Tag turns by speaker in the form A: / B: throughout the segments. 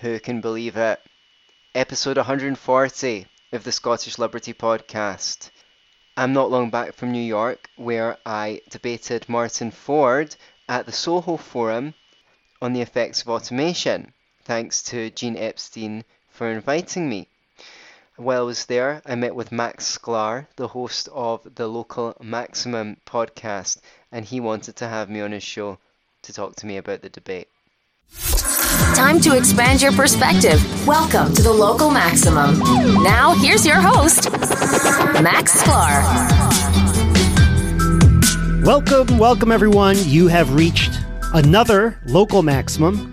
A: Who can believe it? Episode 140 of the Scottish Liberty Podcast. I'm not long back from New York, where I debated Martin Ford at the Soho Forum on the effects of automation. Thanks to Gene Epstein for inviting me. While I was there, I met with Max Sklar, the host of the local Maximum podcast, and he wanted to have me on his show to talk to me about the debate.
B: Time to expand your perspective. Welcome to the Local Maximum. Now, here's your host, Max Sklar.
C: Welcome, welcome everyone. You have reached another Local Maximum.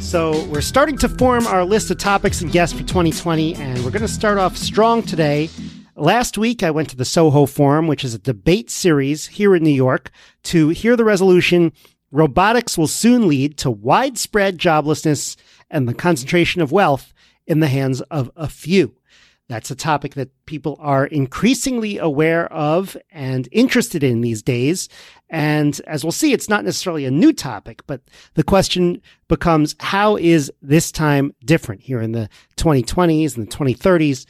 C: So, we're starting to form our list of topics and guests for 2020, and we're going to start off strong today. Last week, I went to the Soho Forum, which is a debate series here in New York, to hear the resolution robotics will soon lead to widespread joblessness and the concentration of wealth in the hands of a few. That's a topic that people are increasingly aware of and interested in these days. And as we'll see, it's not necessarily a new topic, but the question becomes how is this time different here in the 2020s and the 2030s?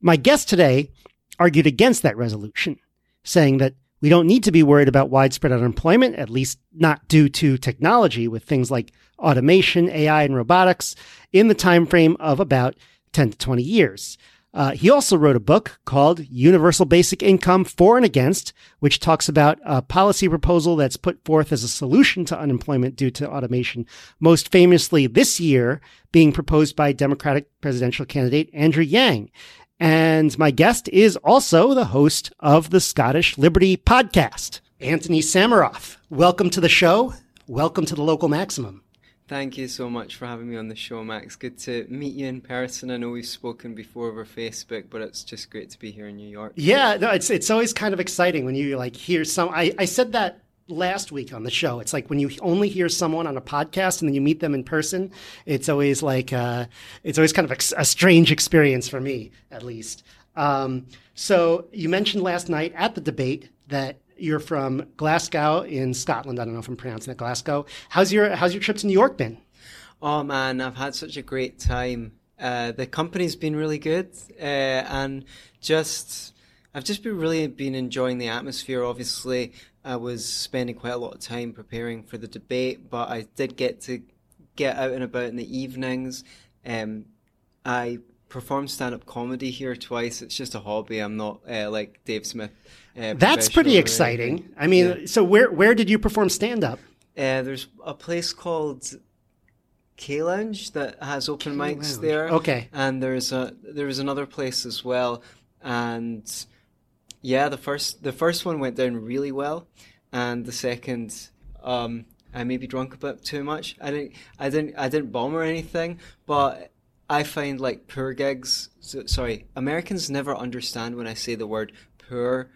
C: My guest today argued against that resolution, saying that we don't need to be worried about widespread unemployment, at least not due to technology with things like automation, AI, and robotics in the time frame of about 10 to 20 years. Uh, he also wrote a book called Universal Basic Income For and Against, which talks about a policy proposal that's put forth as a solution to unemployment due to automation, most famously this year being proposed by Democratic presidential candidate Andrew Yang. And my guest is also the host of the Scottish Liberty podcast, Anthony Sammeroff. Welcome to the show. Welcome to the local maximum.
A: Thank you so much for having me on the show, Max. Good to meet you in person. I know we've spoken before over Facebook, but it's just great to be here in New York.
C: Yeah, no, it's it's always kind of exciting when you like hear some. I, I said that last week on the show. It's like when you only hear someone on a podcast and then you meet them in person. It's always like uh, it's always kind of a, a, strange experience for me, at least. Um, so you mentioned last night at the debate that you're from Glasgow in Scotland. I don't know if I'm pronouncing that Glasgow. How's your How's your trip to New York been?
A: Oh man, I've had such a great time. Uh, the company's been really good, uh, and just I've just been really been enjoying the atmosphere. Obviously, I was spending quite a lot of time preparing for the debate, but I did get to get out and about in the evenings. Um, I perform stand up comedy here twice. It's just a hobby. I'm not uh, like Dave Smith.
C: Uh, That's pretty exciting. I mean, yeah. so where where did you perform stand up?
A: Uh, there's a place called K Lounge that has open K mics Lounge. there.
C: Okay.
A: And there's a there is another place as well, and yeah, the first the first one went down really well, and the second, um, I maybe drunk a bit too much. I didn't I didn't I didn't bomb or anything, but I find like poor gigs. So, sorry, Americans never understand when I say the word poor,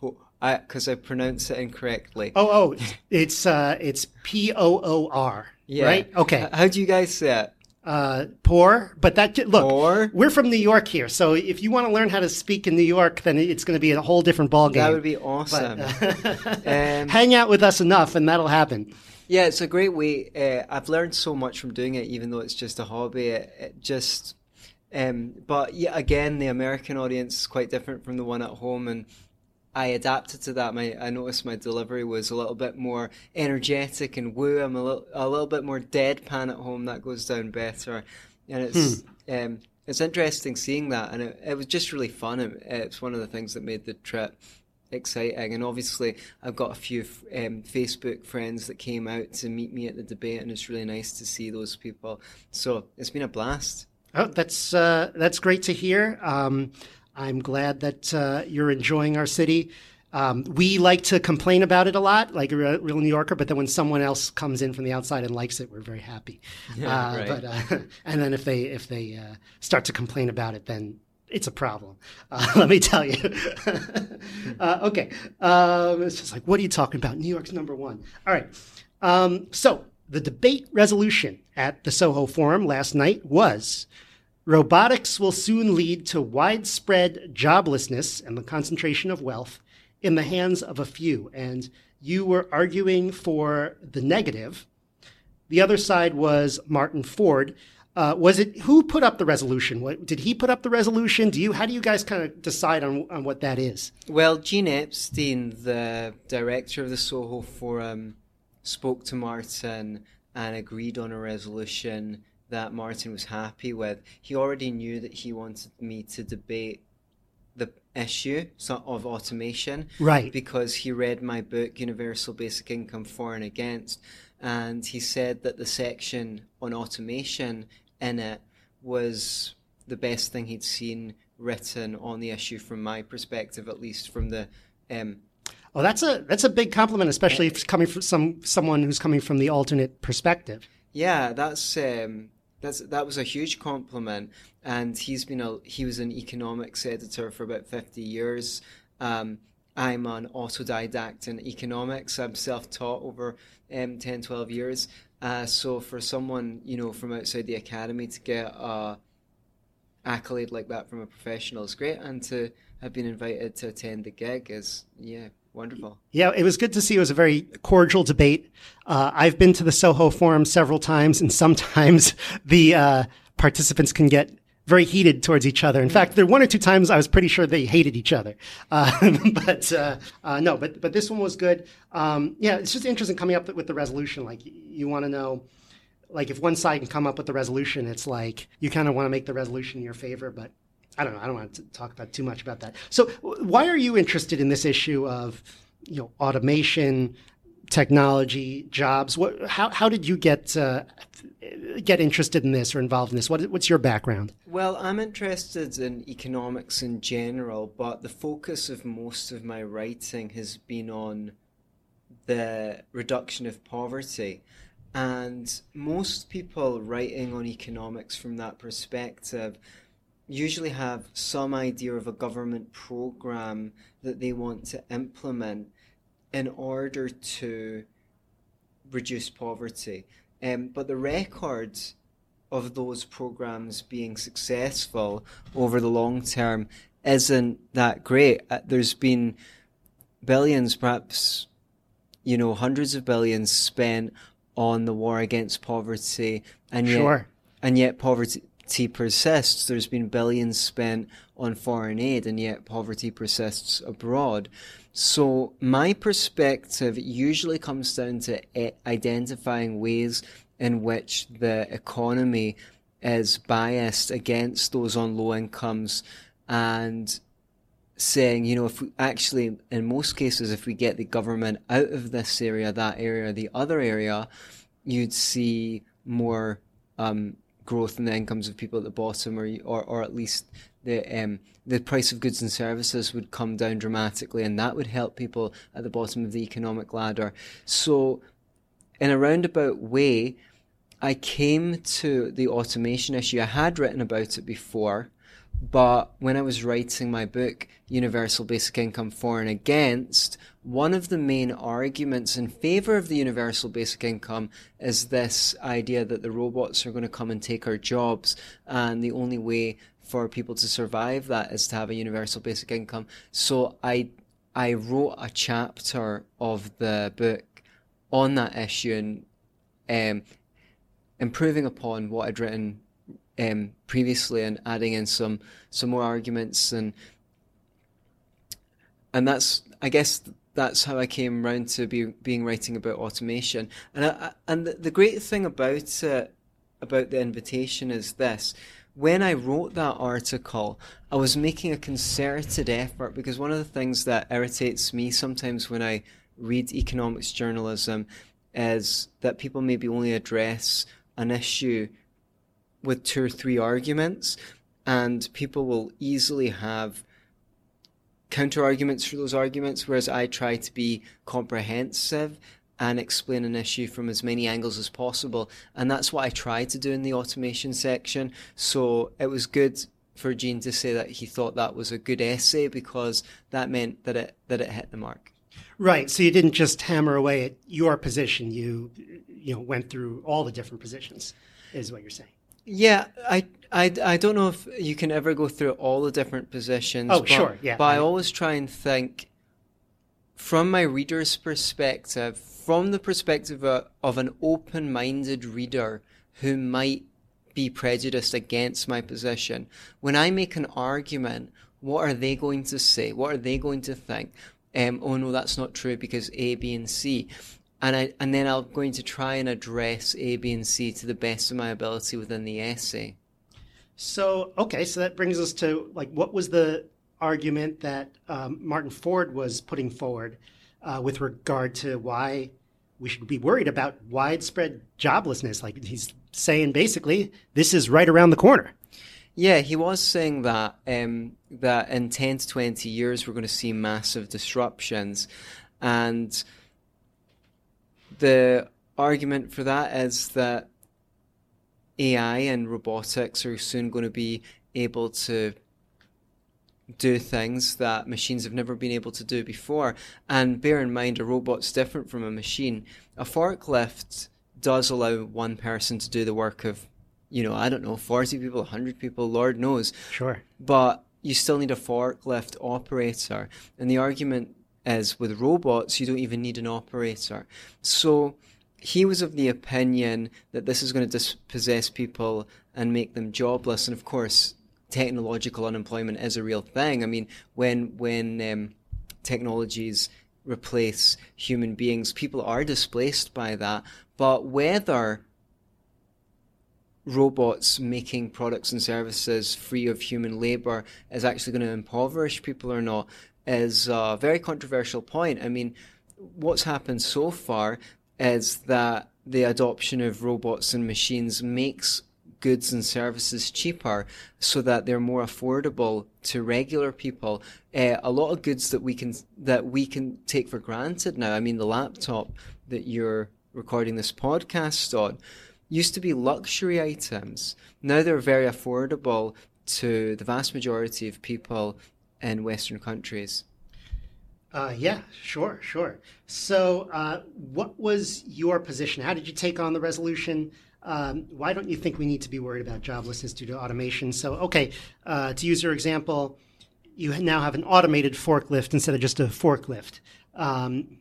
A: because I, I, pronounce it incorrectly.
C: Oh, oh, it's uh, it's P O O R. Yeah. Right. Okay.
A: How do you guys say it?
C: Uh, poor, but that look,
A: poor?
C: we're from New York here, so if you want to learn how to speak in New York, then it's going to be a whole different ballgame.
A: That would be awesome. But,
C: uh, um, hang out with us enough, and that'll happen.
A: Yeah, it's a great way. Uh, I've learned so much from doing it, even though it's just a hobby. It, it just, um, but yeah, again, the American audience is quite different from the one at home, and I adapted to that. My I noticed my delivery was a little bit more energetic and woo. I'm a little a little bit more deadpan at home. That goes down better, and it's hmm. um, it's interesting seeing that, and it, it was just really fun. It, it's one of the things that made the trip exciting. And obviously, I've got a few um, Facebook friends that came out to meet me at the debate, and it's really nice to see those people. So it's been a blast.
C: Oh, that's uh, that's great to hear. Um, I'm glad that uh, you're enjoying our city. Um, we like to complain about it a lot, like a real New Yorker. But then when someone else comes in from the outside and likes it, we're very happy.
A: Yeah, uh, right.
C: But uh, and then if they if they uh, start to complain about it, then it's a problem. Uh, let me tell you. uh, okay. Um, it's just like, what are you talking about? New York's number one. All right. Um, so the debate resolution at the Soho Forum last night was robotics will soon lead to widespread joblessness and the concentration of wealth in the hands of a few. And you were arguing for the negative. The other side was Martin Ford. Uh, was it who put up the resolution? What, did he put up the resolution? Do you? How do you guys kind of decide on on what that is?
A: Well, Gene Epstein, the director of the Soho Forum, spoke to Martin and agreed on a resolution that Martin was happy with. He already knew that he wanted me to debate the issue of automation,
C: right?
A: Because he read my book, Universal Basic Income For and Against, and he said that the section on automation in it was the best thing he'd seen written on the issue from my perspective, at least from the. Um,
C: oh, that's a that's a big compliment, especially if coming from some someone who's coming from the alternate perspective.
A: Yeah, that's um, that's that was a huge compliment, and he's been a he was an economics editor for about fifty years. Um, I'm an autodidact in economics. I'm self-taught over um, 10, 12 years. Uh, so for someone you know from outside the academy to get a accolade like that from a professional is great, and to have been invited to attend the gig is yeah wonderful.
C: Yeah, it was good to see. It was a very cordial debate. Uh, I've been to the Soho Forum several times, and sometimes the uh, participants can get very heated towards each other. In fact, there were one or two times I was pretty sure they hated each other. Uh, but uh, uh, no, but but this one was good. Um, yeah, it's just interesting coming up with the resolution. Like you want to know, like if one side can come up with the resolution, it's like you kind of want to make the resolution in your favor, but. I don't know. I don't want to talk about too much about that. So, why are you interested in this issue of, you know, automation, technology, jobs? What, how, how did you get uh, get interested in this or involved in this? What, what's your background?
A: Well, I'm interested in economics in general, but the focus of most of my writing has been on the reduction of poverty. And most people writing on economics from that perspective usually have some idea of a government program that they want to implement in order to reduce poverty. Um, but the record of those programs being successful over the long term isn't that great. Uh, there's been billions, perhaps, you know, hundreds of billions spent on the war against poverty, and yet,
C: sure.
A: and yet poverty persists. There's been billions spent on foreign aid, and yet poverty persists abroad. So, my perspective usually comes down to identifying ways in which the economy is biased against those on low incomes and saying, you know, if we actually, in most cases, if we get the government out of this area, that area, the other area, you'd see more um, growth in the incomes of people at the bottom, or or, or at least the um, the price of goods and services would come down dramatically, and that would help people at the bottom of the economic ladder. So, in a roundabout way, I came to the automation issue. I had written about it before, but when I was writing my book, Universal Basic Income For and Against, one of the main arguments in favor of the universal basic income is this idea that the robots are going to come and take our jobs, and the only way for people to survive that is to have a universal basic income. So I I wrote a chapter of the book on that issue and um, improving upon what I'd written um, previously and adding in some some more arguments and and that's I guess that's how I came around to be being writing about automation. And I, and the, the great thing about it, about the invitation is this: when I wrote that article, I was making a concerted effort because one of the things that irritates me sometimes when I read economics journalism is that people maybe only address an issue with two or three arguments, and people will easily have counter arguments for those arguments, whereas I try to be comprehensive and explain an issue from as many angles as possible. And that's what I tried to do in the automation section. So it was good for Gene to say that he thought that was a good essay because that meant that it that it hit the mark.
C: Right. So you didn't just hammer away at your position. You you know went through all the different positions, is what you're saying.
A: Yeah, I, I, I don't know if you can ever go through all the different positions.
C: Oh,
A: but,
C: sure, yeah.
A: But I, I always try and think from my reader's perspective, from the perspective of, of an open minded reader who might be prejudiced against my position. When I make an argument, what are they going to say? What are they going to think? Um, oh no, that's not true because A, B, and C. And I and then I'm going to try and address A, B, and C to the best of my ability within the essay.
C: So okay, so that brings us to like what was the argument that um, Martin Ford was putting forward uh, with regard to why we should be worried about widespread joblessness. Like he's saying, basically, this is right around the corner.
A: Yeah, he was saying that um, that in ten to twenty years we're going to see massive disruptions, and the argument for that is that AI and robotics are soon going to be able to do things that machines have never been able to do before. And bear in mind, a robot's different from a machine. A forklift does allow one person to do the work of, you know, I don't know, 40 people, 100 people, Lord knows.
C: Sure.
A: But you still need a forklift operator. And the argument is with robots, you don't even need an operator. So he was of the opinion that this is going to dispossess people and make them jobless. And of course, technological unemployment is a real thing. I mean, when when um, technologies replace human beings, people are displaced by that. But whether robots making products and services free of human labor is actually going to impoverish people or not is a very controversial point. I mean, what's happened so far is that the adoption of robots and machines makes goods and services cheaper so that they're more affordable to regular people. Uh, a lot of goods that we can that we can take for granted now. I mean, the laptop that you're recording this podcast on used to be luxury items. Now they're very affordable to the vast majority of people in Western countries.
C: Uh, yeah, sure, sure. So, uh, what was your position? How did you take on the resolution? Um, why don't you think we need to be worried about joblessness due to automation? So, okay, uh, to use your example, you now have an automated forklift instead of just a forklift. Um,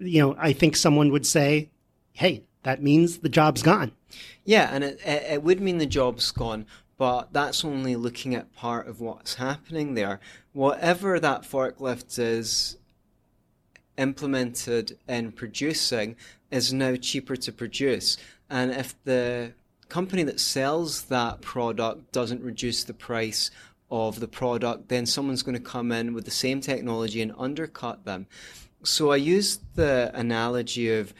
C: you know, I think someone would say, "Hey, that means the job's gone."
A: Yeah, and it, it would mean the job's gone, but that's only looking at part of what's happening there. Whatever that forklift is implemented in producing is now cheaper to produce. And if the company that sells that product doesn't reduce the price of the product, then someone's going to come in with the same technology and undercut them. So I used the analogy of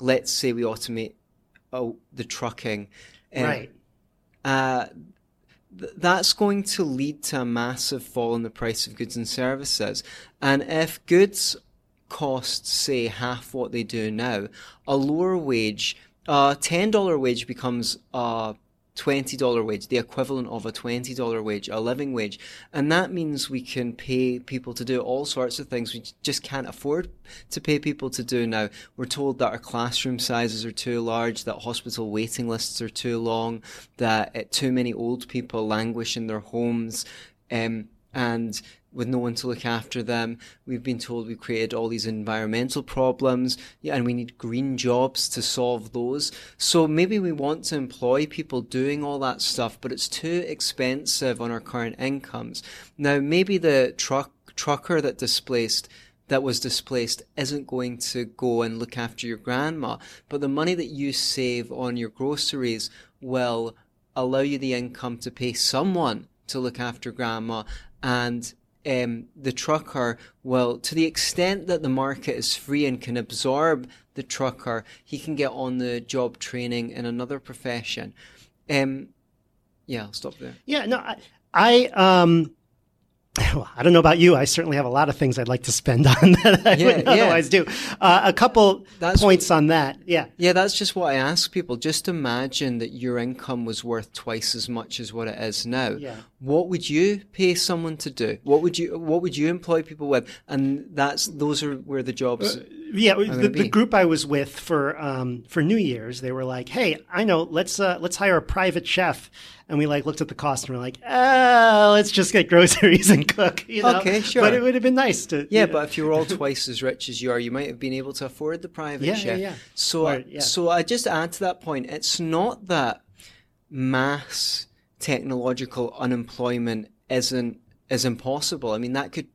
A: let's say we automate oh, the trucking.
C: right.
A: Uh, th- that's going to lead to a massive fall in the price of goods and services. And if goods cost, say, half what they do now, a lower wage a $10 wage becomes a $20 wage, the equivalent of a $20 wage, a living wage. And that means we can pay people to do all sorts of things we just can't afford to pay people to do now. We're told that our classroom sizes are too large, that hospital waiting lists are too long, that uh, too many old people languish in their homes. Um, and with no one to look after them. We've been told we've created all these environmental problems, yeah, and we need green jobs to solve those. So maybe we want to employ people doing all that stuff, but it's too expensive on our current incomes. Now, maybe the truck trucker that displaced that was displaced isn't going to go and look after your grandma, but the money that you save on your groceries will allow you the income to pay someone to look after grandma and um, the trucker well, to the extent that the market is free and can absorb the trucker, he can get on the job training in another profession. Um, yeah, I'll stop there.
C: Yeah, no, I, I um, well, I don't know about you. I certainly have a lot of things I'd like to spend on that I yeah, wouldn't yeah. otherwise do. Uh, a couple that's points what, on that. Yeah.
A: Yeah, that's just what I ask people. Just imagine that your income was worth twice as much as what it is now.
C: Yeah.
A: What would you pay someone to do? What would you What would you employ people with? And that's those are where the jobs. Uh,
C: yeah, the, the, group I was with for um, for New Year's, they were like, "Hey, I know. Let's uh, let's hire a private chef." And we like looked at the cost and we're like, "Ah, let's just get groceries and cook." You know?
A: Okay, sure.
C: But it would have been nice to.
A: Yeah, but if you were all twice as rich as you are, you might have been able to afford the private
C: yeah,
A: chef.
C: Yeah, yeah.
A: So, or, yeah. so I just add to that point. It's not that mass technological unemployment isn't is impossible. I mean, that could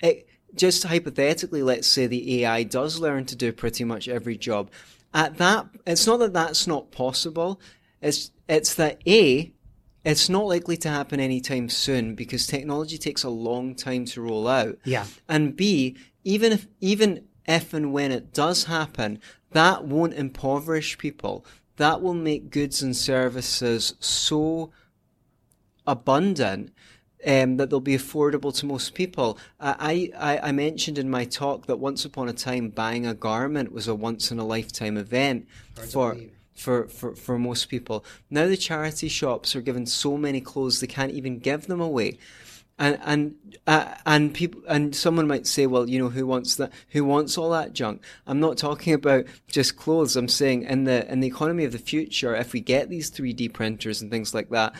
A: it, just hypothetically, let's say the AI does learn to do pretty much every job. At that, it's not that that's not possible. It's it's that a it's not likely to happen anytime soon because technology takes a long time to roll out.
C: Yeah.
A: And B, even if even if and when it does happen, that won't impoverish people. That will make goods and services so abundant um, that they'll be affordable to most people. I, I, I mentioned in my talk that once upon a time buying a garment was a once in a lifetime event for for, for, for most people. Now the charity shops are given so many clothes they can't even give them away. And and uh, and people and someone might say, well, you know, who wants that? Who wants all that junk? I'm not talking about just clothes. I'm saying in the in the economy of the future, if we get these 3D printers and things like that,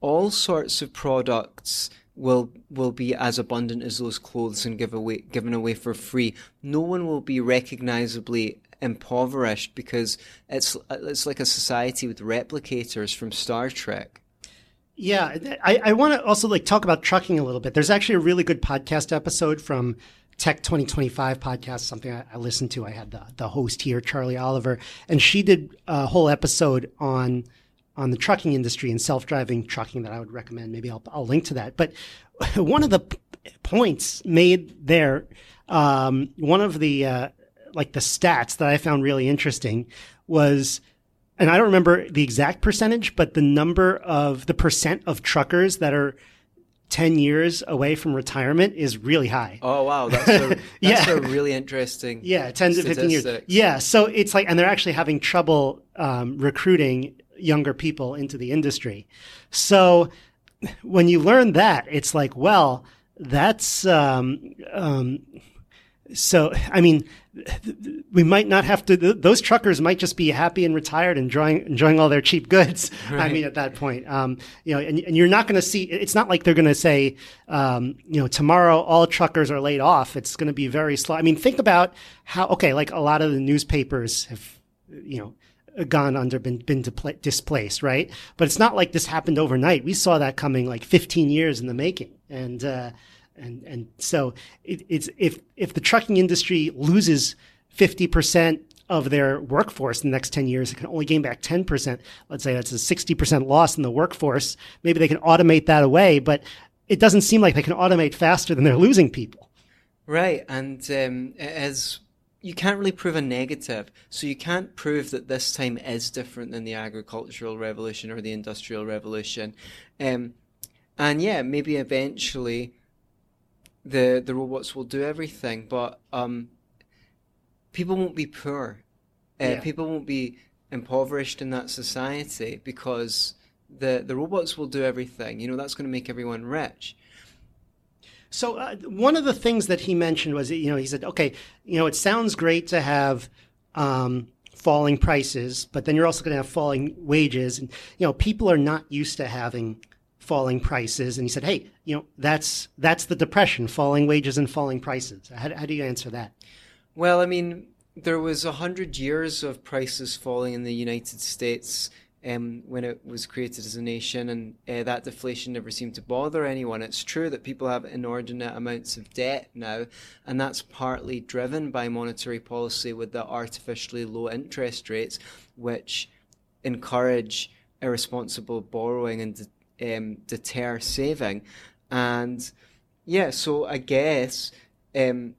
A: all sorts of products will will be as abundant as those clothes and give away given away for free. No one will be recognizably impoverished because it's it's like a society with replicators from Star Trek.
C: Yeah, I, I want to also like talk about trucking a little bit. There's actually a really good podcast episode from Tech 2025 podcast, something I, I listened to. I had the, the host here, Charlie Oliver, and she did a whole episode on on the trucking industry and self-driving trucking that I would recommend. Maybe I'll, I'll link to that. But one of the p- points made there, um, one of the uh, like the stats that I found really interesting was, and I don't remember the exact percentage, but the number of the percent of truckers that are 10 years away from retirement is really high.
A: Oh, wow. That's a, that's yeah. a really interesting.
C: Yeah, 10 to 15 years. Yeah. So it's like, and they're actually having trouble um, recruiting younger people into the industry. So when you learn that, it's like, well, that's um, um, so. I mean, we might not have to. Those truckers might just be happy and retired, enjoying enjoying all their cheap goods. Right. I mean, at that point, um, you know, and, and you're not going to see. It's not like they're going to say, um, you know, tomorrow all truckers are laid off. It's going to be very slow. I mean, think about how. Okay, like a lot of the newspapers have, you know gone under, been, been displaced, right? But it's not like this happened overnight. We saw that coming like 15 years in the making. And, uh, and, and so it, it's, if, if the trucking industry loses 50% of their workforce in the next 10 years, it can only gain back 10%. Let's say that's a 60% loss in the workforce. Maybe they can automate that away, but it doesn't seem like they can automate faster than they're losing people.
A: Right. And um, as you can't really prove a negative. So you can't prove that this time is different than the agricultural revolution or the industrial revolution. Um, and yeah, maybe eventually the the robots will do everything, but um, people won't be poor. Uh, yeah. People won't be impoverished in that society because the the robots will do everything. You know that's going to make everyone rich.
C: So uh, one of the things that he mentioned was, you know, he said, okay, you know, it sounds great to have um, falling prices, but then you're also going to have falling wages, and you know, people are not used to having falling prices. And he said, hey, you know, that's that's the depression, falling wages and falling prices. How, how do you answer that?
A: Well, I mean, there was a hundred years of prices falling in the United States um, when it was created as a nation, and uh, that deflation never seemed to bother anyone. It's true that people have inordinate amounts of debt now, and that's partly driven by monetary policy with the artificially low interest rates, which encourage irresponsible borrowing and um, deter saving. And yeah, so I guess. Um,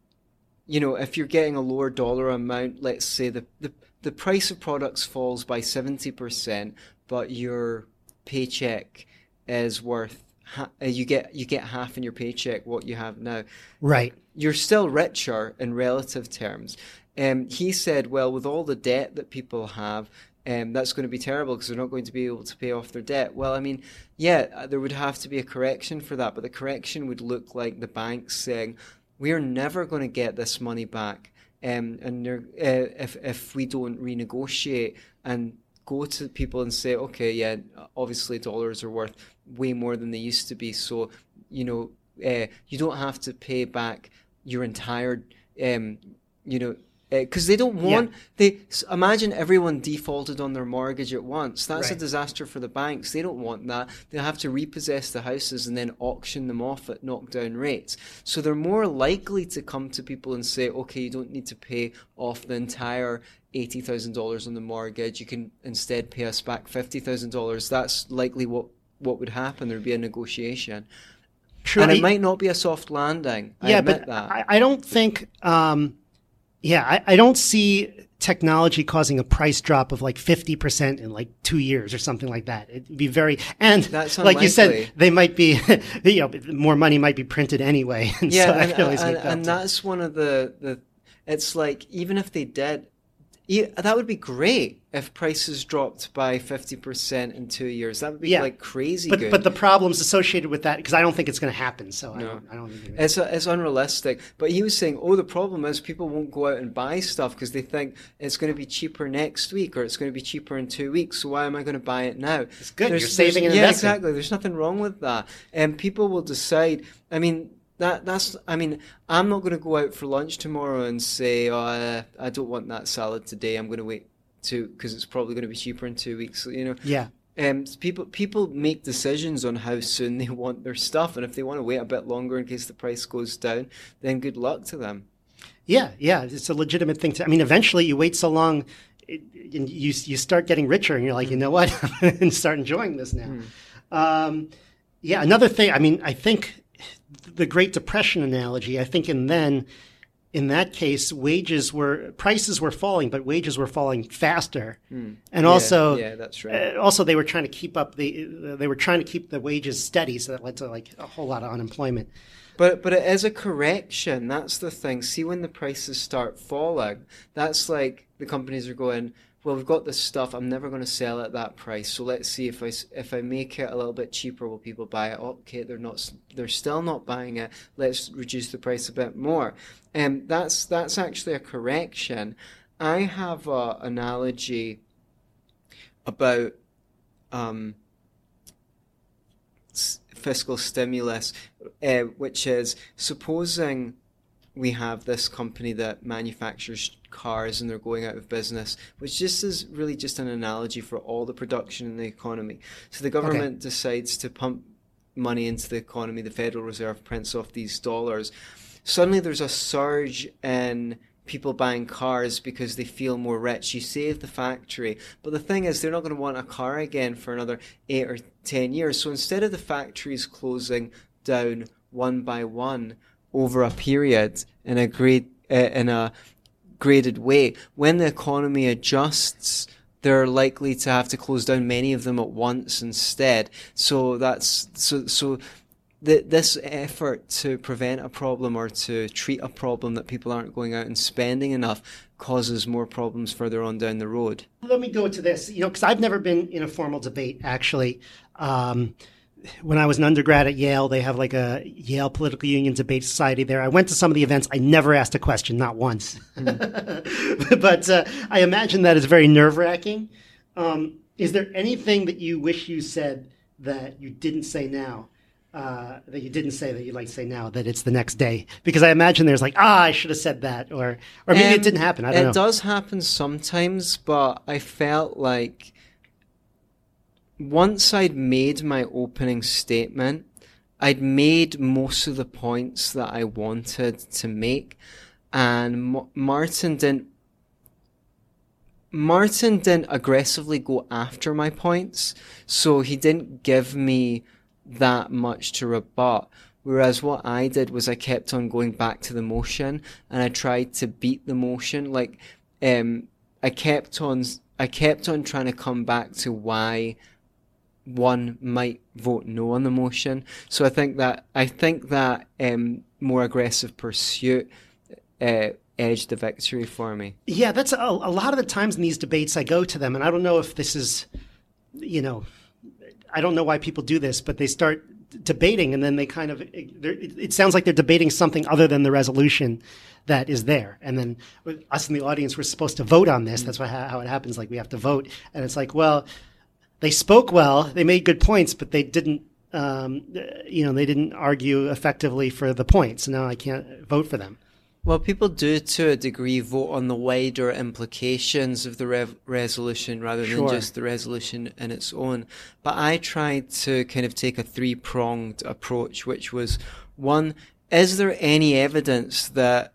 A: you know, if you're getting a lower dollar amount, let's say the, the the price of products falls by 70%, but your paycheck is worth ha- uh, you get you get half in your paycheck what you have now.
C: Right.
A: You're still richer in relative terms. Um, he said, well, with all the debt that people have, um, that's going to be terrible because they're not going to be able to pay off their debt. Well, I mean, yeah, uh, there would have to be a correction for that, but the correction would look like the banks saying, we are never going to get this money back. Um, and uh, if if we don't renegotiate and go to people and say, okay, yeah, obviously dollars are worth way more than they used to be, so you know, uh, you don't have to pay back your entire, um, you know, because they don't want they imagine everyone defaulted on their mortgage at once. That's a disaster for the banks. They don't want that. They have to repossess the houses and then auction them off at knockdown rates. So they're more likely to come to people and say, "Okay, you don't need to pay off the entire." Eighty thousand dollars on the mortgage. You can instead pay us back fifty thousand dollars. That's likely what what would happen. There'd be a negotiation,
C: True.
A: and it might not be a soft landing. I
C: yeah,
A: admit
C: but
A: that.
C: I, I don't think. Um, yeah, I, I don't see technology causing a price drop of like fifty percent in like two years or something like that. It'd be very and like you said, they might be you know more money might be printed anyway. And
A: yeah,
C: so
A: and, and, and that's one of the the. It's like even if they did, e- that would be great if prices dropped by fifty percent in two years. That would be
C: Yeah.
A: like crazy
C: but
A: good.
C: but the problems associated with that because I don't think it's going to happen. So I don't I don't think it-
A: It's it's unrealistic. But he was saying, oh, the problem is people won't go out and buy stuff because they think it's going to be cheaper next week or it's going to be cheaper in two weeks. So why am I going to buy it now? It's
C: good. You're saving and
A: yeah, exactly. There's nothing wrong with that. And people will decide. I mean. That that's I mean I'm not going to go out for lunch tomorrow and say oh, uh, I don't want that salad today I'm going to wait to because it's probably going to be cheaper in two weeks you know
C: yeah.
A: um, people people make decisions on how soon they want their stuff, and if they want to wait a bit longer in case the price goes down, then good luck to them.
C: Yeah, yeah, it's a legitimate thing to. I mean, eventually you wait so long, it, and you you start getting richer, and you're like, you know what, and start enjoying this now. Um, yeah, another thing. I mean, I think the Great Depression analogy. I think in then, in that case, wages were prices were falling, but wages were falling faster, and also
A: yeah, that's right.
C: uh, also they were trying to keep up the they were trying to keep the wages steady, so that led to like a whole lot of unemployment.
A: But but it is a correction. That's the thing. See when the prices start falling, that's like the companies are going. Well, we've got this stuff. I'm never going to sell at that price. So let's see if I if I make it a little bit cheaper, will people buy it? Okay, they're not. They're still not buying it. Let's reduce the price a bit more. And that's that's actually a correction. I have an analogy about um, fiscal stimulus, uh, which is supposing we have this company that manufactures cars and they're going out of business, which just is really just an analogy for all the production in the economy. So the government decides to pump money into the economy, the Federal Reserve prints off these dollars. Suddenly there's a surge in people buying cars because they feel more rich. You save the factory. But the thing is, they're not going to want a car again for another eight or ten years. So instead of the factories closing down one by one over a period in a grade uh, in a graded way, when the economy adjusts, they're likely to have to close down many of them at once instead. So that's so so th- this effort to prevent a problem or to treat a problem that people aren't going out and spending enough causes more problems further on down the road.
C: let me go to this, you know, because I've never been in a formal debate actually. Um, when I was an undergrad at Yale, they have like a Yale Political Union Debate Society there. I went to some of the events. I never asked a question, not once. but uh, I imagine that is very nerve wracking. Um, is there anything that you wish you said that you didn't say now? Uh, that you didn't say that you'd like to say now that it's the next day because I imagine there's like ah I should have said that or or maybe it
A: Um,
C: didn't happen I don't
A: it
C: know It
A: does happen sometimes, but I felt like once I'd made my opening statement, I'd made most of the points that I wanted to make, and M- Martin didn't. Martin didn't aggressively go after my points, so he didn't give me that much to rebut. Whereas what I did was I kept on going back to the motion and I tried to beat the motion. Like, um, I kept on, I kept on trying to come back to why one might vote no on the motion. So I think that I think that um, more aggressive pursuit uh, edged the victory for me.
C: Yeah, that's a, a lot of the times in these debates I go to them, and I don't know if this is, you know, I don't know why people do this, but they start debating and then they kind of, it, it sounds like they're debating something other than the resolution that is there. And then us in the audience, we're supposed to vote on this. That's why, how it happens. Like we have to vote. And it's like, well, they spoke well, they made good points, but they didn't, um, you know, they didn't argue effectively for the points. Now I can't vote for them.
A: Well, people do to a degree vote on the wider implications of the rev- resolution rather than
C: Sure.
A: just the resolution in its own. But I tried to kind of take a three pronged approach, which was one, is there any evidence that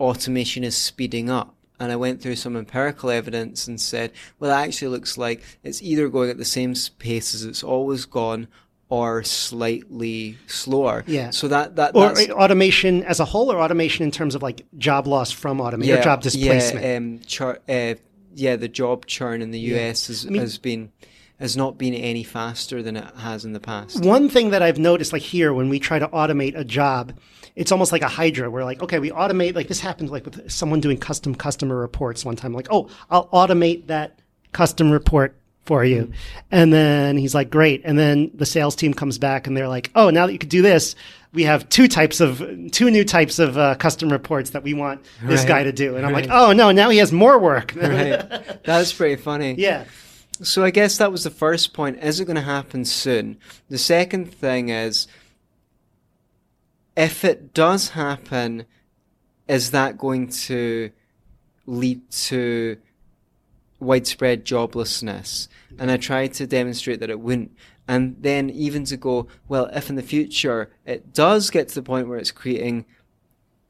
A: automation is speeding up? And I went through some empirical evidence and said, well, it actually looks like it's either going at the same pace as it's always gone or slightly slower.
C: Yeah.
A: So that, that
C: Or
A: that's,
C: automation as a whole, or automation in terms of like job loss from automation or job displacement?
A: Yeah, um, chur- uh, yeah, the job churn in the US has,
C: mean-
A: has been has not been any faster than it has in the past.
C: One thing that I've noticed, like here, when we try to automate a job, it's almost like a hydra. We're like, okay, we automate. Like this happened, like with someone doing custom customer reports one time. Like, oh, I'll automate that custom report for you, and then he's like, great. And then the sales team comes back and they're like, oh, now that you could do this, we have two types of two new types of uh, custom reports that we want this
A: Right.
C: guy to do. And I'm like, oh no, now he has more work.
A: right. That's pretty funny.
C: yeah.
A: So I guess that was the first point. Is it going to happen soon? The second thing is, if it does happen, is that going to lead to widespread joblessness? And I tried to demonstrate that it wouldn't. And then even to go, well, if in the future it does get to the point where it's creating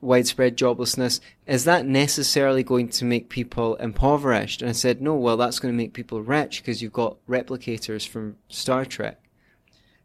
A: widespread joblessness, is that necessarily going to make people impoverished? And I said, no, well, that's going to make people rich because you've got replicators from Star Trek.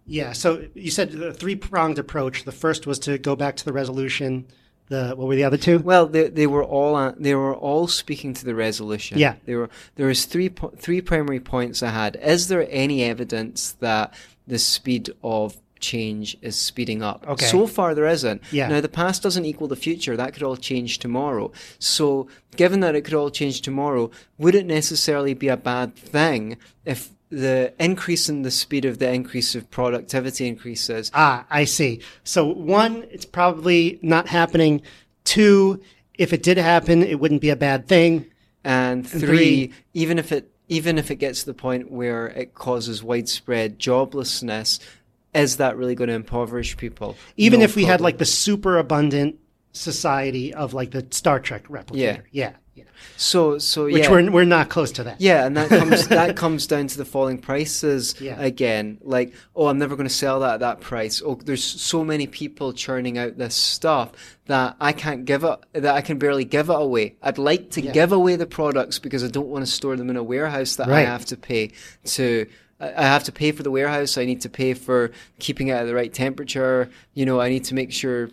C: Yeah. So you said the three pronged approach. The first was to go back to the resolution. The what were the other two?
A: Well, they, they were all uh, they were all speaking to the resolution.
C: Yeah.
A: they were. There was three po- three primary points I had. Is there any evidence that the speed of change is speeding up?
C: Okay.
A: So far, there isn't.
C: Yeah.
A: Now, the past doesn't equal the future. That could all change tomorrow. So, given that it could all change tomorrow, would it necessarily be a bad thing if the increase in the speed of the increase of productivity increases?
C: Ah, I see. So one, it's probably not happening. Two, if it did happen, it wouldn't be a bad thing.
A: and three,
C: three-
A: even if it even if it gets to the point where it causes widespread joblessness, is that really going to impoverish people?
C: Even
A: No
C: if we had like the super abundant society of like the Star Trek replicator.
A: Yeah.
C: Yeah. Yeah.
A: so so
C: Which
A: yeah.
C: we're we're not close to that.
A: yeah, and that comes that comes down to the falling prices
C: Yeah.
A: again. Like, oh, I'm never going to sell that at that price. Oh, there's so many people churning out this stuff that I can't give it that I can barely give it away. I'd like to give away the products because I don't want to store them in a warehouse that I have to pay to. I I have to pay for the warehouse. I need to pay for keeping it at the right temperature. You know, I need to make sure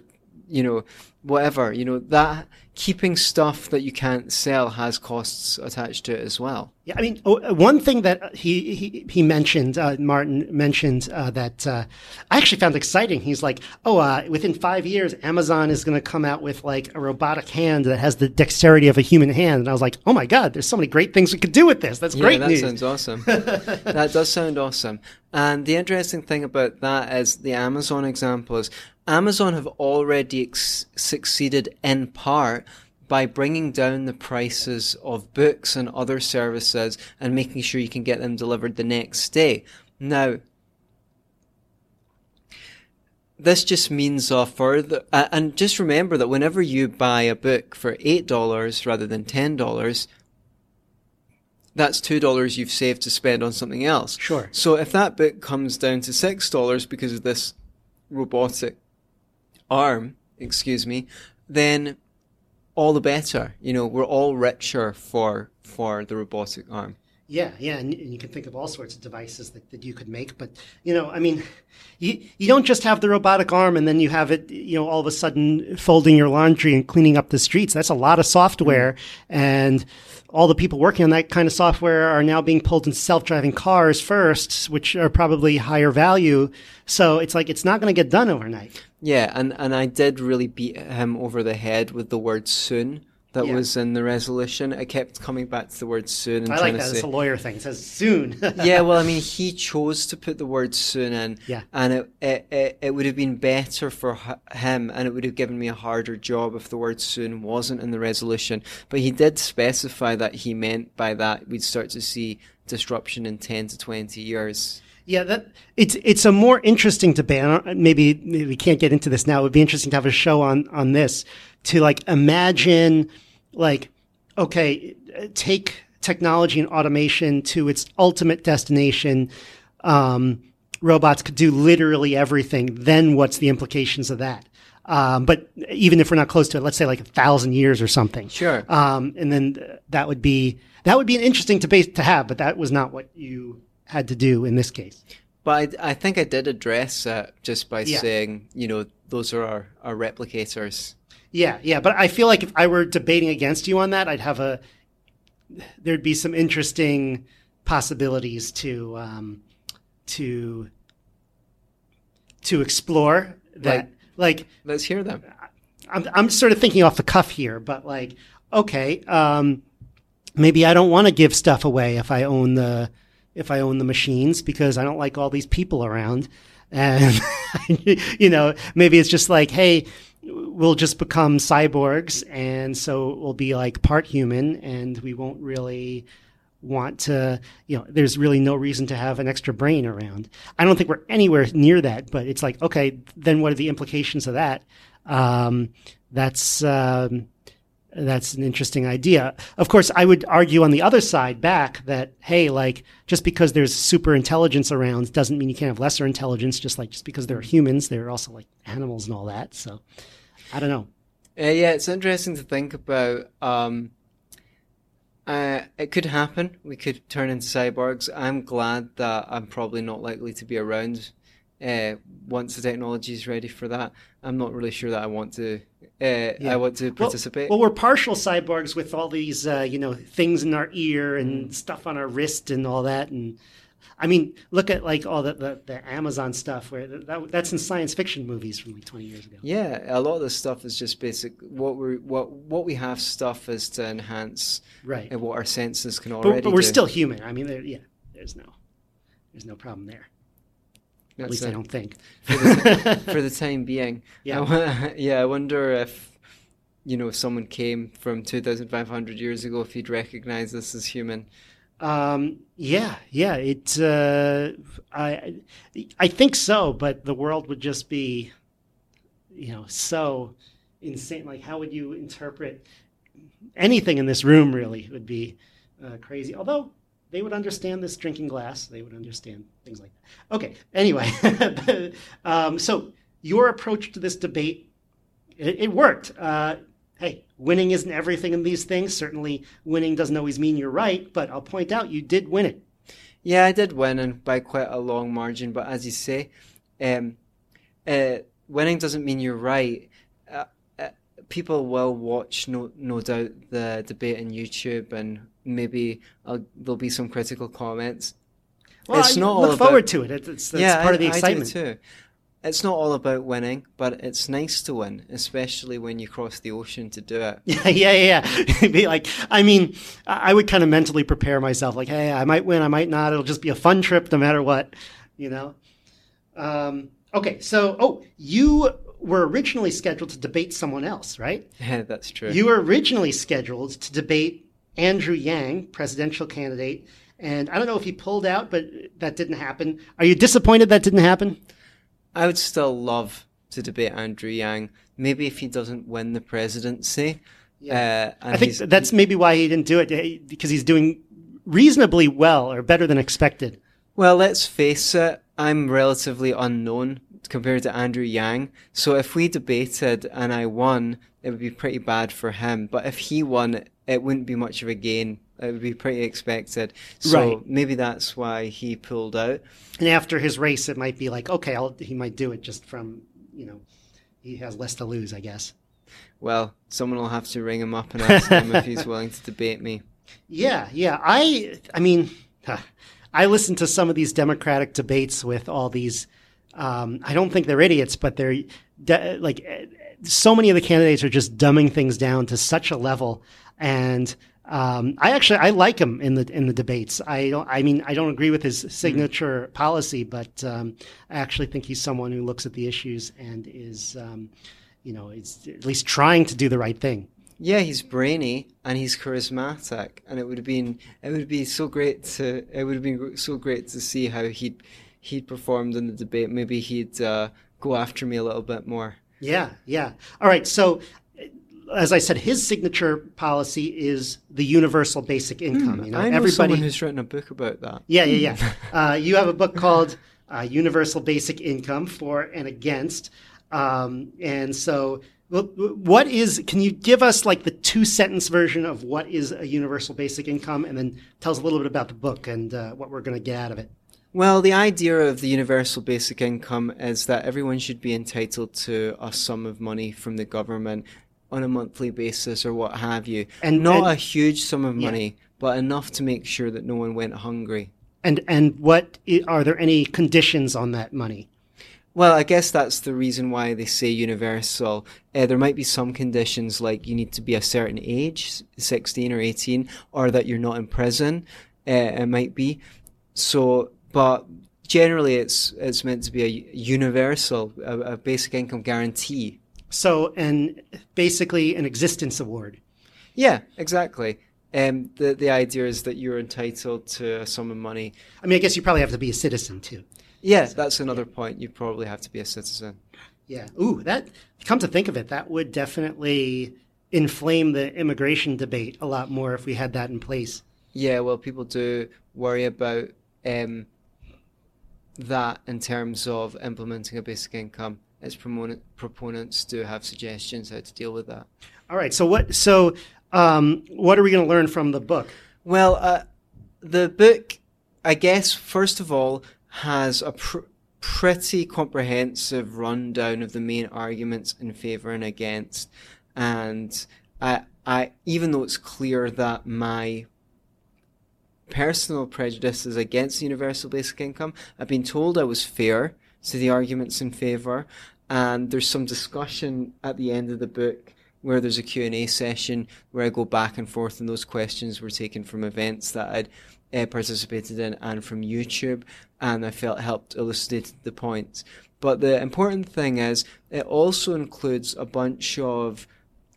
A: you know, whatever, you know, that keeping stuff that you can't sell has costs attached to it as well.
C: Yeah, I mean, oh, uh, one thing that he he, he mentioned, uh, Martin mentioned uh, that uh, I actually found exciting. He's like, oh, uh, within five years, Amazon is going to come out with like a robotic hand that has the dexterity of a human hand. And I was like, oh my god, there's so many great things we could do with this. That's
A: Yeah,
C: great
A: that
C: news.
A: sounds awesome. that does sound awesome. And the interesting thing about that is the Amazon example is Amazon have already ex- succeeded in part by bringing down the prices of books and other services and making sure you can get them delivered the next day. Now, this just means further, uh, and just remember that whenever you buy a book for $8 rather than $10, that's two dollars you've saved to spend on something else.
C: Sure.
A: So if that book comes down to six dollars because of this robotic arm, excuse me, then all the better. You know, we're all richer for for the robotic arm.
C: Yeah, yeah, and, and you can think of all sorts of devices that, that you could make. But you know, I mean, you you don't just have the robotic arm and then you have it, you know, all of a sudden folding your laundry and cleaning up the streets. That's a lot of software, mm-hmm. and all the people working on that kind of software are now being pulled into self-driving cars first, which are probably higher value. So it's like it's not going to get done overnight.
A: Yeah, and and I did really beat him over the head with the word soon. That
C: Yeah.
A: was in the resolution. I kept coming back to the word soon and
C: I
A: trying
C: like
A: to
C: that.
A: say,
C: It's a lawyer thing. It says soon.
A: yeah, well, I mean, he chose to put the word soon in,
C: Yeah.
A: and it, it it it would have been better for him, and it would have given me a harder job if the word soon wasn't in the resolution. But he did specify that he meant by that we'd start to see disruption in ten to twenty years.
C: Yeah, that it's it's a more interesting debate. Maybe, maybe we can't get into this now. It would be interesting to have a show on on this to like imagine, like, okay, take technology and automation to its ultimate destination. Um, robots could do literally everything. Then what's the implications of that? Um, but even if we're not close to it, let's say like a thousand years or something.
A: Sure.
C: Um, and then that would be that would be an interesting debate to have, but that was not what you had to do in this case.
A: But I, I think I did address that just by
C: Yeah.
A: saying, you know, those are our, our replicators.
C: Yeah, yeah, but I feel like if I were debating against you on that, I'd have a there'd be some interesting possibilities to um, to to explore that. Like,
A: Let's hear them.
C: I'm I'm sort of thinking off the cuff here, but like, okay, um, maybe I don't want to give stuff away if I own the if I own the machines because I don't like all these people around, and you know, maybe it's just like, hey, we'll just become cyborgs, and so we'll be like part human, and we won't really want to, you know, there's really no reason to have an extra brain around. I don't think we're anywhere near that, but it's like, okay, then what are the implications of that? Um, that's, um, that's an interesting idea. Of course, I would argue on the other side back that, hey, like, just because there's super intelligence around doesn't mean you can't have lesser intelligence, just like, just because there are humans, there are also like animals and all that. So I don't know.
A: Uh, yeah, it's interesting to think about. Um, uh, it could happen. We could turn into cyborgs. I'm glad that I'm probably not likely to be around uh, once the technology is ready for that. I'm not really sure that I want to. Uh, I want to
C: Well-
A: participate.
C: Well, we're partial cyborgs with all these, uh, you know, things in our ear and stuff on our wrist and all that. And I mean, look at like all the, the, the Amazon stuff where that, that's in science fiction movies from like 20 years ago.
A: Yeah, a lot of this stuff is just basic. What we what what we have stuff is to enhance
C: Right.
A: what our senses can already.
C: But, but we're
A: do.
C: still human. I mean, there, yeah, there's no, there's no problem there. At
A: That's
C: least I
A: it.
C: don't think.
A: for the, for the time being.
C: Yeah.
A: I yeah. I wonder if you know if someone came from 2,500 years ago, if he'd recognize this as human.
C: Um, yeah, yeah. It. Uh, I. I think so, but the world would just be, you know, so insane. Like, how would you interpret anything in this room? Really, would be uh, crazy. Although they would understand this drinking glass, they would understand things like that. Okay. Anyway, um, so your approach to this debate, it, it worked. Uh, hey, winning isn't everything in these things. Certainly, winning doesn't always mean you're right, but I'll point out you did win it.
A: Yeah, I did win and by quite a long margin. But as you say, um, uh, winning doesn't mean you're right. Uh, uh, people will watch, no, no doubt, the debate on YouTube, and maybe uh, there'll be some critical comments.
C: Well,
A: It's
C: I
A: not all
C: look
A: about-
C: forward to it. It's, it's,
A: yeah,
C: part of the
A: I, I do
C: excitement.
A: too. It's not all about winning, but it's nice to win, especially when you cross the ocean to do it.
C: Yeah, yeah, yeah. Be like, I mean, I I would kind of mentally prepare myself, like, hey, I might win, I might not. It'll just be a fun trip, no matter what, you know. Um, okay, so oh, you were originally scheduled to debate someone else, right?
A: Yeah, that's true.
C: You were originally scheduled to debate Andrew Yang, presidential candidate, and I don't know if he pulled out, but that didn't happen. Are you disappointed that didn't happen?
A: I would still love to debate Andrew Yang. Maybe if he doesn't win the presidency. Uh,
C: I think that's maybe why he didn't do it eh, because he's doing reasonably well or better than expected.
A: Well, let's face it, I'm relatively unknown compared to Andrew Yang. So if we debated and I won, it would be pretty bad for him. But if he won, it wouldn't be much of a gain. It would be pretty expected. So
C: Right.
A: maybe that's why he pulled out.
C: And after his race, it might be like, okay, I'll, he might do it just from, you know, he has less to lose, I guess.
A: Well, someone will have to ring him up and ask him if he's willing to debate me.
C: Yeah, yeah. I, I mean, huh, I listen to some of these Democratic debates with all these. Um, I don't think they're idiots, but they're de- like so many of the candidates are just dumbing things down to such a level. And um, I actually I like him in the in the debates. I don't. I mean, I don't agree with his signature policy, but um, I actually think he's someone who looks at the issues and is, um, you know, is at least trying to do the right thing.
A: Yeah, he's brainy and he's charismatic, and it would have been it would be so great to it would have been so great to see how he'd he'd performed in the debate, maybe he'd uh, go after me a little bit more.
C: Yeah, yeah. All right. So, as I said, his signature policy is the universal basic income.
A: Mm,
C: you know,
A: I know
C: everybody.
A: someone who's written a book about that.
C: Yeah, yeah, yeah. uh, you have a book called uh, Universal Basic Income for and Against. Um, and so, what is, can you give us like the two sentence version of what is a universal basic income and then tell us a little bit about the book and uh, what we're going to get out of it?
A: Well, the idea of the universal basic income is that everyone should be entitled to a sum of money from the government on a monthly basis or what have you.
C: And-
A: not
C: and-
A: a huge sum of
C: Yeah.
A: money, but enough to make sure that no one went hungry.
C: And, and what are there any conditions on that money?
A: Well, I guess that's the reason why they say universal. Uh, there might be some conditions like you need to be a certain age, 16 or 18, or that you're not in prison. Uh, it might be. So, but generally it's it's meant to be a universal, a, a basic income guarantee.
C: So, and basically an existence award.
A: Yeah, exactly. Um, the the idea is that you're entitled to a sum of money.
C: I mean, I guess you probably have to be a citizen too.
A: Yeah, that's another point. You probably have to be a citizen.
C: Yeah. Ooh, that come to think of it, that would definitely inflame the immigration debate a lot more if we had that in place.
A: Yeah, well, people do worry about um, that in terms of implementing a basic income. Its proponents do have suggestions how to deal with that.
C: All right. So what? So um, what are we going to learn from the book?
A: Well, uh, the book, I guess, first of all, has a pr- pretty comprehensive rundown of the main arguments in favour and against. And I, I, even though it's clear that my personal prejudices against universal basic income, I've been told I was fair to the arguments in favour. And there's some discussion at the end of the book where there's a Q&A session where I go back and forth and those questions were taken from events that I'd uh, participated in and from YouTube and I felt helped elucidate the points. But the important thing is it also includes a bunch of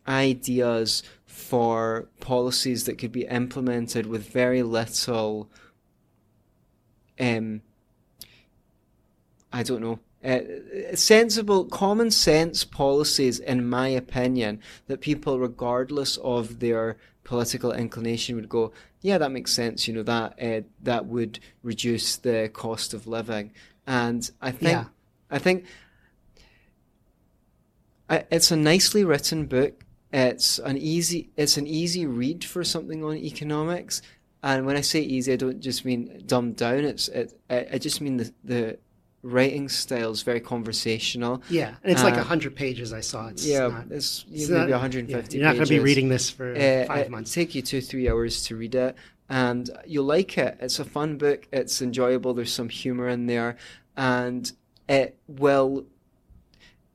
A: ideas for policies that could be implemented with very little um I don't know uh, sensible common sense policies in my opinion that people regardless of their political inclination would go yeah that makes sense you know that uh, that would reduce the cost of living and i think
C: Yeah.
A: i think I, it's a nicely written book it's an easy it's an easy read for something on economics and when i say easy i don't just mean dumbed down it's it, i, just mean the, the writing style is very conversational
C: Yeah, and it's like
A: Uh,
C: a hundred pages. I saw. It's
A: yeah
C: not,
A: it's,
C: it's
A: maybe
C: not-
A: 150
C: yeah, You're not going to be reading this for
A: Uh,
C: five months.
A: take you two three hours to read it and you'll like it it's a fun book it's enjoyable there's some humor in there and it will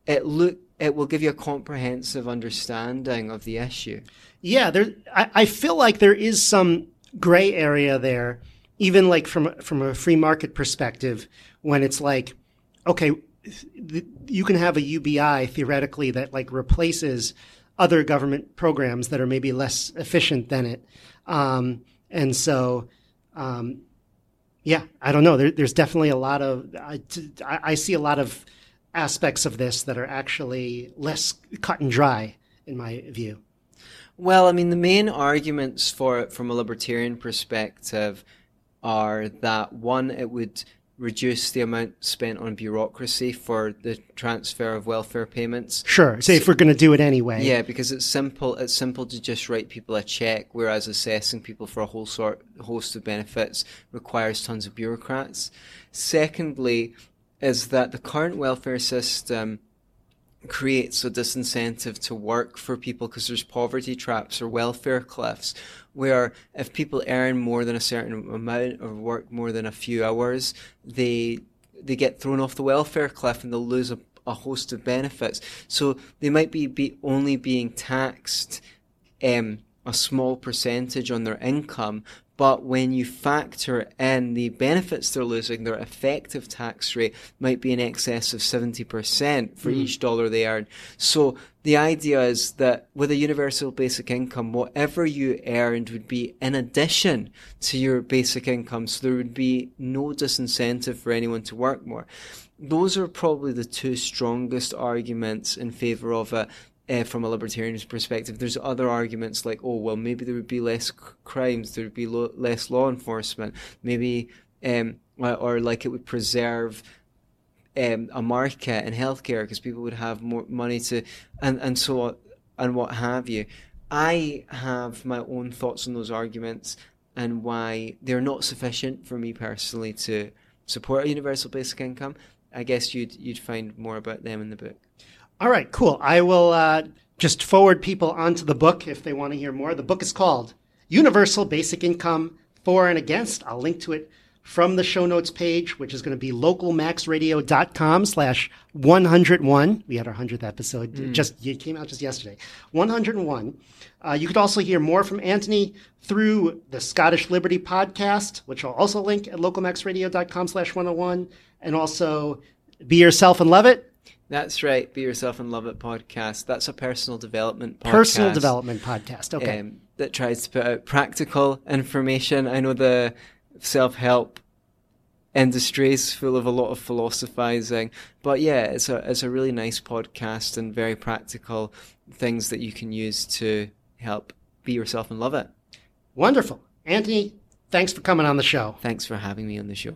A: it look it will give you a comprehensive understanding of the issue
C: Yeah, there. I, I feel like there is some gray area there, even like from from a free market perspective, when it's like, okay, you can have a UBI theoretically that like replaces other government programs that are maybe less efficient than it, um, and so. Um, yeah, I don't know. There, there's definitely a lot of I I see a lot of aspects of this that are actually less cut and dry in my view.
A: Well, I mean, the main arguments for it from a libertarian perspective are that one, it would reduce the amount spent on bureaucracy for the transfer of welfare payments.
C: Sure. Say if we're going to do it anyway.
A: Yeah, because it's simple. It's simple to just write people a check, whereas assessing people for a whole sort host of benefits requires tons of bureaucrats. Secondly, is that the current welfare system creates a disincentive to work for people because there's poverty traps or welfare cliffs where if people earn more than a certain amount or work more than a few hours they they get thrown off the welfare cliff and they'll lose a, a host of benefits. So they might be, be only being taxed um, a small percentage on their income But when you factor in the benefits they're losing, their effective tax rate might be in excess of 70% for hmm. each dollar they earn. So the idea is that with a universal basic income, whatever you earned would be in addition to your basic income. So there would be no disincentive for anyone to work more. Those are probably the two strongest arguments in favor of it. Uh, from a libertarian's perspective, there's other arguments like, oh, well, maybe there would be less c- crimes, there would be lo- less law enforcement, maybe, um, or, like it would preserve um, a market in healthcare because people would have more money to, and, and so on, and what have you. I have my own thoughts on those arguments and why they're not sufficient for me personally to support a universal basic income. I guess you'd you'd find more about them in the book.
C: All right, cool. I will uh, just forward people onto the book if they want to hear more. The book is called Universal Basic Income For and Against. I'll link to it from the show notes page, which is going to be localmaxradio.com slash 101. We had our 100th episode. Mm. Just It came out just yesterday. 101. Uh, you could also hear more from Anthony through the Scottish Liberty podcast, which I'll also link at localmaxradio.com slash 101. And also Be Yourself and Love It
A: that's right. Be Yourself and Love It podcast. That's a personal development podcast.
C: Personal development podcast. Okay. Um,
A: that tries to put out practical information. I know the self help industry is full of a lot of philosophizing, but yeah, it's a it's a really nice podcast and very practical things that you can use to help be yourself and love it.
C: Wonderful, Anthony. Thanks for coming on the show.
A: Thanks for having me on the show.